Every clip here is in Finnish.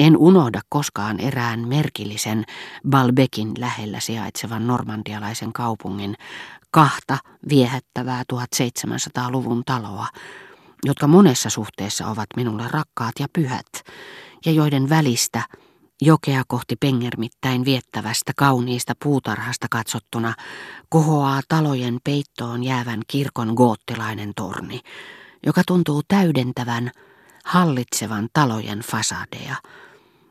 En unohda koskaan erään merkillisen Balbekin lähellä sijaitsevan normandialaisen kaupungin kahta viehättävää 1700-luvun taloa, jotka monessa suhteessa ovat minulle rakkaat ja pyhät, ja joiden välistä jokea kohti pengermittäin viettävästä kauniista puutarhasta katsottuna kohoaa talojen peittoon jäävän kirkon goottilainen torni, joka tuntuu täydentävän, hallitsevan talojen fasadeja,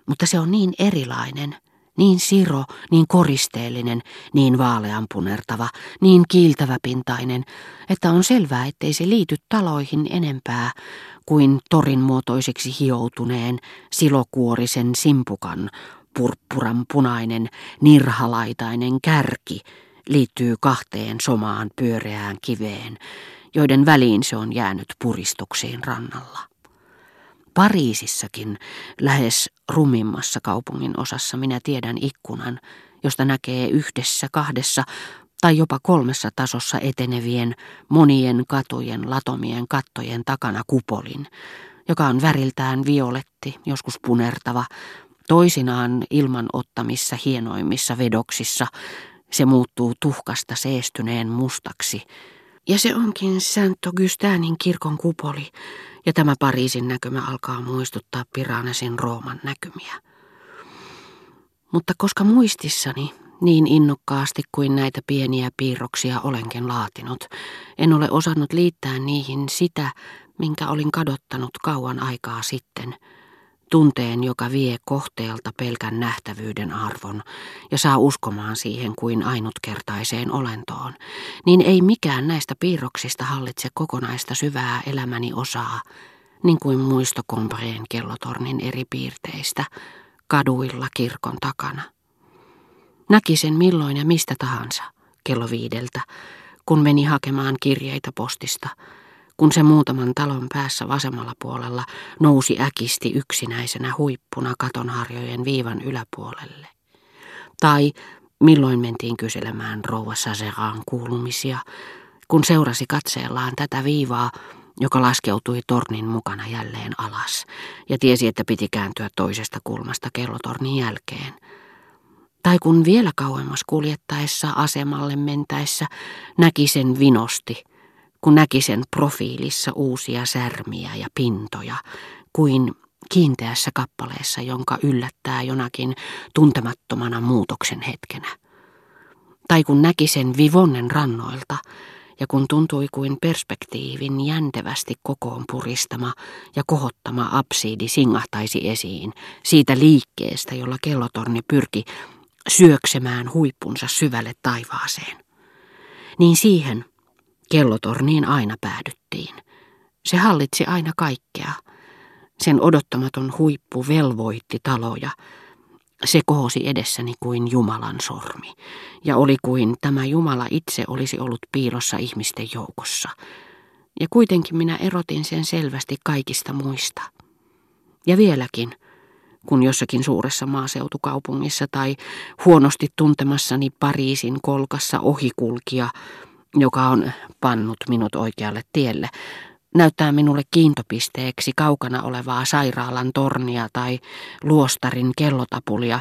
mutta se on niin erilainen – niin siro, niin koristeellinen, niin vaaleanpunertava, niin kiiltäväpintainen, että on selvää, ettei se liity taloihin enempää kuin torin muotoiseksi hioutuneen, silokuorisen simpukan, purppuran punainen, nirhalaitainen kärki liittyy kahteen somaan pyöreään kiveen, joiden väliin se on jäänyt puristuksiin rannalla. Pariisissakin, lähes rumimmassa kaupungin osassa, minä tiedän ikkunan, josta näkee yhdessä, kahdessa tai jopa kolmessa tasossa etenevien monien katujen latomien kattojen takana kupolin, joka on väriltään violetti, joskus punertava, toisinaan ilman ottamissa hienoimmissa vedoksissa, se muuttuu tuhkasta seestyneen mustaksi. Ja se onkin Saint Augustinein kirkon kupoli, ja tämä Pariisin näkymä alkaa muistuttaa Piranesin Rooman näkymiä. Mutta koska muistissani niin innokkaasti kuin näitä pieniä piirroksia olenkin laatinut, en ole osannut liittää niihin sitä, minkä olin kadottanut kauan aikaa sitten – tunteen, joka vie kohteelta pelkän nähtävyyden arvon ja saa uskomaan siihen kuin ainutkertaiseen olentoon, niin ei mikään näistä piirroksista hallitse kokonaista syvää elämäni osaa, niin kuin muisto Kombreen kellotornin eri piirteistä, kaduilla kirkon takana. Näki sen milloin ja mistä tahansa, kello viideltä, kun meni hakemaan kirjeitä postista – kun se muutaman talon päässä vasemmalla puolella nousi äkisti yksinäisenä huippuna katonharjojen viivan yläpuolelle. Tai milloin mentiin kyselemään rouva Saseraan kuulumisia, kun seurasi katseellaan tätä viivaa, joka laskeutui tornin mukana jälleen alas, ja tiesi, että piti kääntyä toisesta kulmasta kellotornin jälkeen. Tai kun vielä kauemmas kuljettaessa asemalle mentäessä näki sen vinosti, kun näki sen profiilissa uusia särmiä ja pintoja, kuin kiinteässä kappaleessa, jonka yllättää jonakin tuntemattomana muutoksen hetkenä. Tai kun näki sen vivonnen rannoilta, ja kun tuntui kuin perspektiivin jäntevästi kokoon puristama ja kohottama absiidi singahtaisi esiin siitä liikkeestä, jolla kellotorni pyrki syöksemään huippunsa syvälle taivaaseen. Niin siihen Kellotorniin aina päädyttiin. Se hallitsi aina kaikkea. Sen odottamaton huippu velvoitti taloja. Se kohosi edessäni kuin Jumalan sormi, ja oli kuin tämä Jumala itse olisi ollut piilossa ihmisten joukossa. Ja kuitenkin minä erotin sen selvästi kaikista muista. Ja vieläkin, kun jossakin suuressa maaseutukaupungissa tai huonosti tuntemassani Pariisin kolkassa ohikulkija joka on pannut minut oikealle tielle, näyttää minulle kiintopisteeksi kaukana olevaa sairaalan tornia tai luostarin kellotapulia,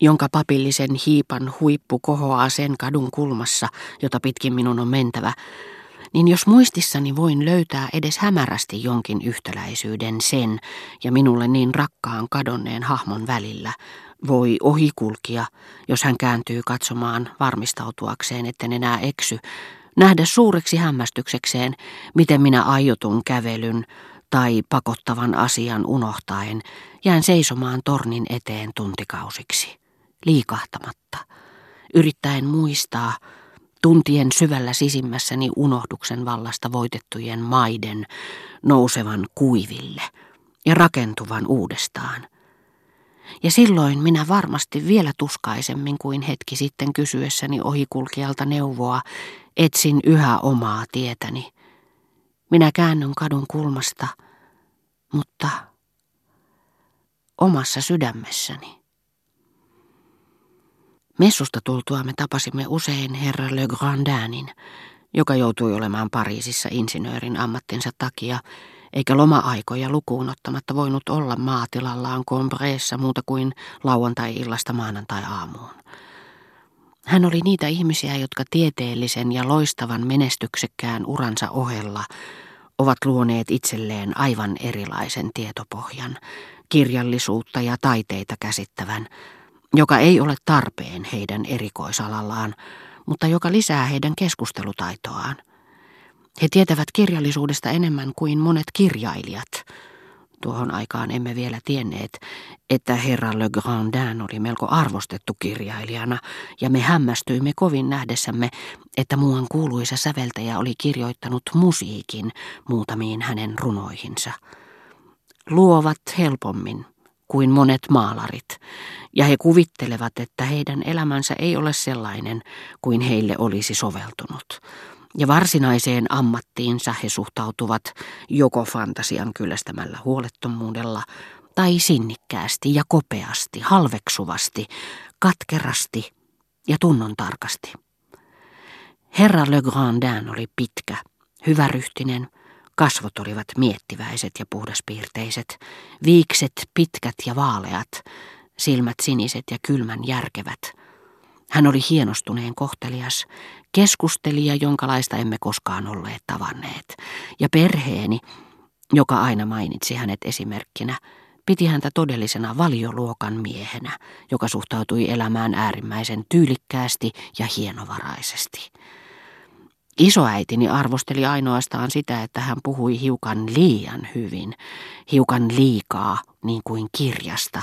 jonka papillisen hiipan huippu kohoaa sen kadun kulmassa, jota pitkin minun on mentävä, niin jos muistissani voin löytää edes hämärästi jonkin yhtäläisyyden sen ja minulle niin rakkaan kadonneen hahmon välillä, voi ohikulkia, jos hän kääntyy katsomaan varmistautuakseen, etten enää eksy, nähdä suureksi hämmästyksekseen, miten minä aiotun kävelyn tai pakottavan asian unohtaen jään seisomaan tornin eteen tuntikausiksi, liikahtamatta, yrittäen muistaa tuntien syvällä sisimmässäni unohduksen vallasta voitettujen maiden nousevan kuiville ja rakentuvan uudestaan. Ja silloin minä varmasti vielä tuskaisemmin kuin hetki sitten kysyessäni ohikulkijalta neuvoa Etsin yhä omaa tietäni. Minä käännyn kadun kulmasta, mutta omassa sydämessäni. Messusta tultua me tapasimme usein herra Le Grandinin, joka joutui olemaan Pariisissa insinöörin ammattinsa takia, eikä loma-aikoja lukuun ottamatta voinut olla maatilallaan Combreessa muuta kuin lauantai-illasta maanantai-aamuun. Hän oli niitä ihmisiä, jotka tieteellisen ja loistavan menestyksekkään uransa ohella ovat luoneet itselleen aivan erilaisen tietopohjan, kirjallisuutta ja taiteita käsittävän, joka ei ole tarpeen heidän erikoisalallaan, mutta joka lisää heidän keskustelutaitoaan. He tietävät kirjallisuudesta enemmän kuin monet kirjailijat. Tuohon aikaan emme vielä tienneet, että herra Le Grandin oli melko arvostettu kirjailijana, ja me hämmästyimme kovin nähdessämme, että muuan kuuluisa säveltäjä oli kirjoittanut musiikin muutamiin hänen runoihinsa. Luovat helpommin kuin monet maalarit, ja he kuvittelevat, että heidän elämänsä ei ole sellainen kuin heille olisi soveltunut. Ja varsinaiseen ammattiinsa he suhtautuvat joko fantasian kyllästämällä huolettomuudella, tai sinnikkäästi ja kopeasti, halveksuvasti, katkerasti ja tunnon tarkasti. Herra Le Grandin oli pitkä, hyväryhtinen, kasvot olivat miettiväiset ja puhdaspiirteiset, viikset pitkät ja vaaleat, silmät siniset ja kylmän järkevät. Hän oli hienostuneen kohtelias, keskustelija, jonkalaista emme koskaan olleet tavanneet, ja perheeni, joka aina mainitsi hänet esimerkkinä, piti häntä todellisena valioluokan miehenä, joka suhtautui elämään äärimmäisen tyylikkäästi ja hienovaraisesti. Isoäitini arvosteli ainoastaan sitä, että hän puhui hiukan liian hyvin, hiukan liikaa, niin kuin kirjasta,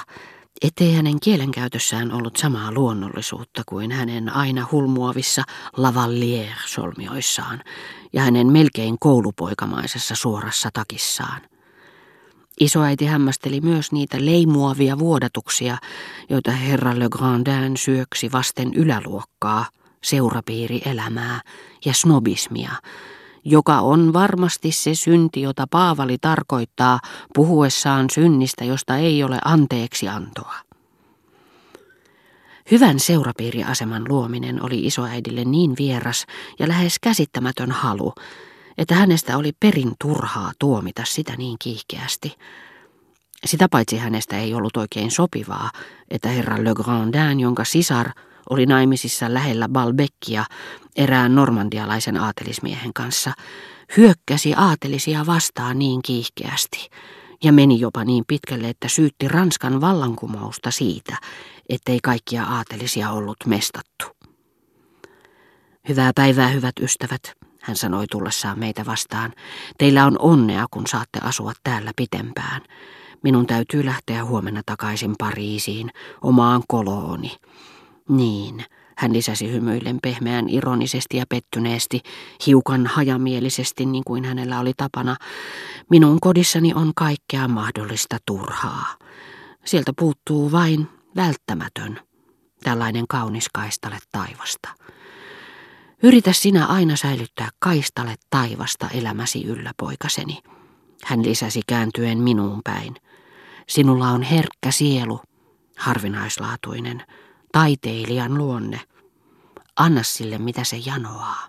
ettei hänen kielenkäytössään ollut samaa luonnollisuutta kuin hänen aina hulmuavissa Lavallière-solmioissaan ja hänen melkein koulupoikamaisessa suorassa takissaan. Isoäiti hämmästeli myös niitä leimuavia vuodatuksia, joita herra Le Grandin syöksi vasten yläluokkaa, seurapiirielämää ja snobismia, joka on varmasti se synti, jota Paavali tarkoittaa puhuessaan synnistä, josta ei ole anteeksi antoa. Hyvän seurapiiriaseman luominen oli isoäidille niin vieras ja lähes käsittämätön halu, että hänestä oli perin turhaa tuomita sitä niin kiihkeästi. Sitä paitsi hänestä ei ollut oikein sopivaa, että herra Le Grandin, jonka sisar oli naimisissa lähellä Balbeckia erään normandialaisen aatelismiehen kanssa, hyökkäsi aatelisia vastaan niin kiihkeästi ja meni jopa niin pitkälle, että syytti Ranskan vallankumousta siitä, ettei kaikkia aatelisia ollut mestattu. Hyvää päivää, hyvät ystävät, hän sanoi tullessaan meitä vastaan. Teillä on onnea, kun saatte asua täällä pitempään. Minun täytyy lähteä huomenna takaisin Pariisiin, omaan kolooni. Niin, hän lisäsi hymyillen pehmeän ironisesti ja pettyneesti, hiukan hajamielisesti niin kuin hänellä oli tapana. Minun kodissani on kaikkea mahdollista turhaa. Sieltä puuttuu vain välttämätön, tällainen kaunis kaistale taivasta. Yritä sinä aina säilyttää kaistale taivasta elämäsi yllä, poikaseni. Hän lisäsi kääntyen minuun päin. Sinulla on herkkä sielu, harvinaislaatuinen, taiteilijan luonne. Anna sille, mitä se janoaa.